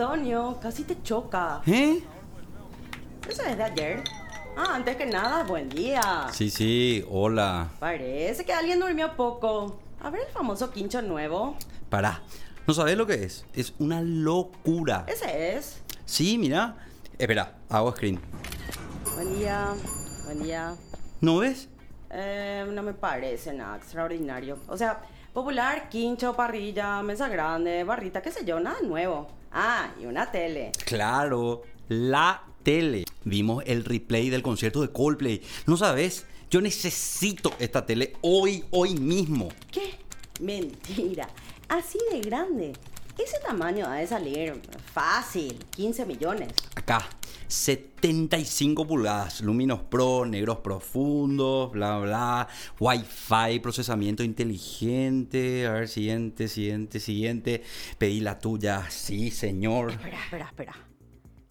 Antonio, casi te choca. ¿Eh? ¿Eso es de ayer? Ah, antes que nada, buen día. Sí, sí, hola. Parece que alguien durmió poco. A ver el famoso quincho nuevo. Pará. ¿No sabés lo que es? Es una locura. Ese es. Sí, mira. Espera, hago screen. Buen día, buen día. ¿No ves? Eh, no me parece nada extraordinario. O sea, popular, quincho, parrilla, mesa grande, barrita, qué sé yo, nada nuevo. Ah, y una tele. Claro, la tele. Vimos el replay del concierto de Coldplay. ¿No sabes? Yo necesito esta tele hoy, hoy mismo. ¿Qué? Mentira. Así de grande. Ese tamaño ha de salir fácil, 15 millones. Acá, 75 pulgadas, Luminos Pro, negros profundos, bla, bla, Wi-Fi, procesamiento inteligente. A ver, siguiente, siguiente, siguiente. Pedí la tuya, sí, señor. Espera, espera, espera.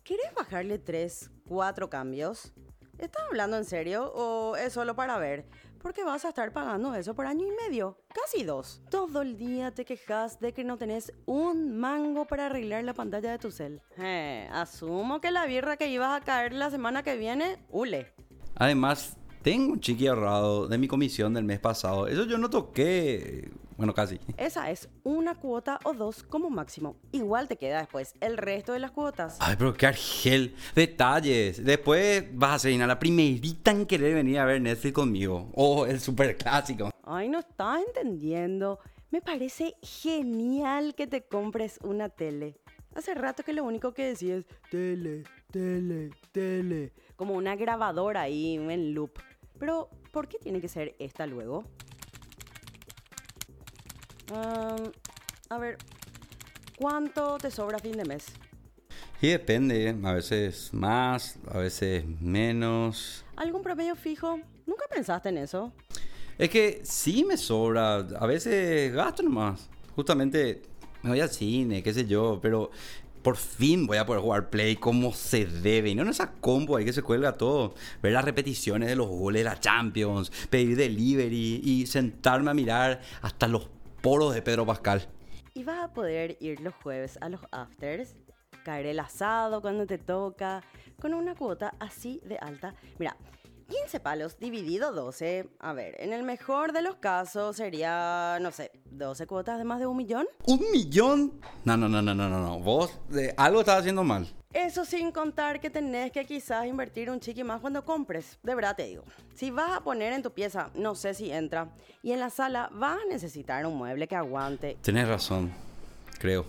¿Quieres bajarle 3, 4 cambios? ¿Estás hablando en serio o es solo para ver? Porque vas a estar pagando eso por año y medio, casi dos. Todo el día te quejas de que no tenés un mango para arreglar la pantalla de tu cel. Eh, asumo que la birra que ibas a caer la semana que viene, hule. Además, tengo un chiqui ahorrado de mi comisión del mes pasado. Eso yo no toqué. Bueno, casi. Esa es una cuota o dos como máximo. Igual te queda después el resto de las cuotas. Ay, pero qué argel. Detalles. Después vas a ser la primerita en querer venir a ver Netflix conmigo. Oh, el super clásico. Ay, no estás entendiendo. Me parece genial que te compres una tele. Hace rato que lo único que decís es tele, tele, tele. Como una grabadora ahí en loop. Pero, ¿por qué tiene que ser esta luego? Um, a ver, ¿cuánto te sobra a fin de mes? Y depende, a veces más, a veces menos. ¿Algún promedio fijo? ¿Nunca pensaste en eso? Es que sí me sobra, a veces gasto nomás. Justamente me voy al cine, qué sé yo, pero por fin voy a poder jugar Play como se debe. Y no en esa combo ahí que se cuelga todo. Ver las repeticiones de los goles de la Champions, pedir delivery y sentarme a mirar hasta los poros de Pedro Pascal. ¿Y vas a poder ir los jueves a los afters? Caer el asado cuando te toca, con una cuota así de alta. Mira, 15 palos dividido 12. A ver, en el mejor de los casos sería, no sé, 12 cuotas de más de un millón. ¿Un millón? No, no, no, no, no, no. no. Vos eh, algo estás haciendo mal. Eso sin contar que tenés que quizás invertir un chiqui más cuando compres. De verdad te digo. Si vas a poner en tu pieza, no sé si entra. Y en la sala vas a necesitar un mueble que aguante. Tenés razón, creo.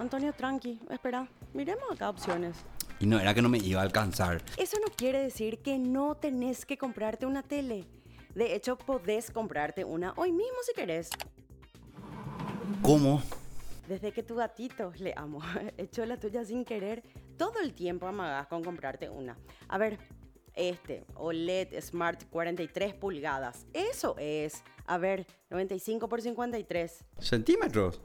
Antonio, tranqui, espera. Miremos acá opciones. Y no era que no me iba a alcanzar. Eso no quiere decir que no tenés que comprarte una tele. De hecho, podés comprarte una hoy mismo si querés. ¿Cómo? Desde que tu gatito, le amo, echó la tuya sin querer, todo el tiempo amagás con comprarte una. A ver, este OLED Smart 43 pulgadas, eso es, a ver, 95 por 53. ¿Centímetros?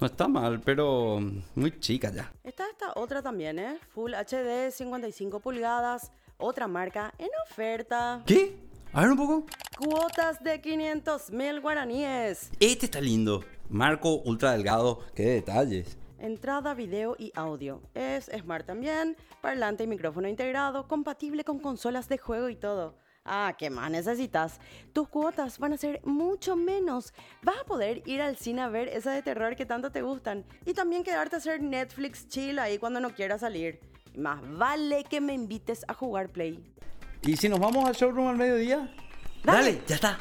No está mal, pero muy chica ya. Está esta otra también, ¿eh? Full HD 55 pulgadas, otra marca en oferta. ¿Qué? A ver un poco. Cuotas de 500 mil guaraníes. Este está lindo. Marco ultra delgado. Qué detalles. Entrada, video y audio. Es Smart también. Parlante y micrófono integrado. Compatible con consolas de juego y todo. Ah, ¿qué más necesitas? Tus cuotas van a ser mucho menos. Vas a poder ir al cine a ver esas de terror que tanto te gustan. Y también quedarte a hacer Netflix chill ahí cuando no quieras salir. Más vale que me invites a jugar Play. ¿Y si nos vamos al showroom al mediodía? Dale. ya está.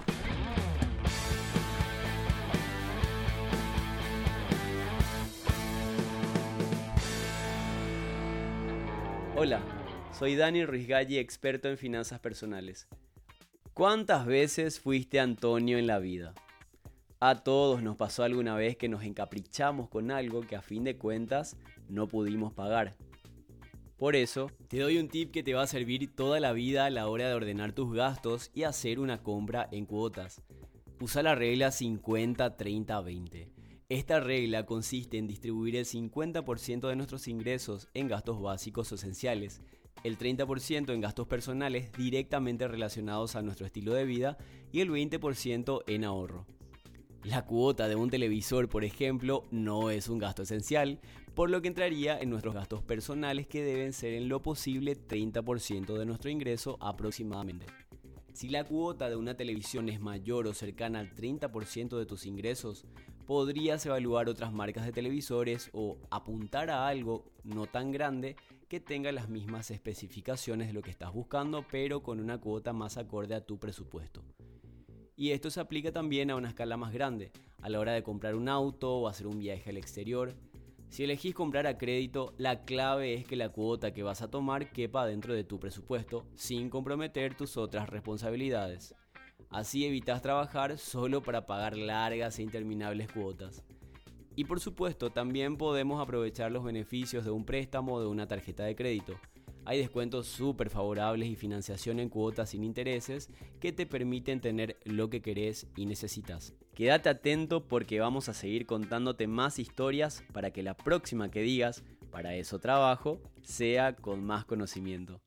Hola, soy Dani Ruiz Galle, experto en finanzas personales. ¿Cuántas veces fuiste Antonio en la vida? A todos nos pasó alguna vez que nos encaprichamos con algo que a fin de cuentas no pudimos pagar. Por eso, te doy un tip que te va a servir toda la vida a la hora de ordenar tus gastos y hacer una compra en cuotas. Usa la regla 50-30-20. Esta regla consiste en distribuir el 50% de nuestros ingresos en gastos básicos o esenciales, el 30% en gastos personales directamente relacionados a nuestro estilo de vida y el 20% en ahorro. La cuota de un televisor, por ejemplo, no es un gasto esencial, por lo que entraría en nuestros gastos personales que deben ser en lo posible 30% de nuestro ingreso aproximadamente. Si la cuota de una televisión es mayor o cercana al 30% de tus ingresos, podrías evaluar otras marcas de televisores o apuntar a algo no tan grande que tenga las mismas especificaciones de lo que estás buscando, pero con una cuota más acorde a tu presupuesto. Y esto se aplica también a una escala más grande, a la hora de comprar un auto o hacer un viaje al exterior. Si elegís comprar a crédito, la clave es que la cuota que vas a tomar quepa dentro de tu presupuesto sin comprometer tus otras responsabilidades. Así evitas trabajar solo para pagar largas e interminables cuotas. Y por supuesto, también podemos aprovechar los beneficios de un préstamo o de una tarjeta de crédito. Hay descuentos súper favorables y financiación en cuotas sin intereses que te permiten tener lo que querés y necesitas. Quédate atento porque vamos a seguir contándote más historias para que la próxima que digas, para eso trabajo, sea con más conocimiento.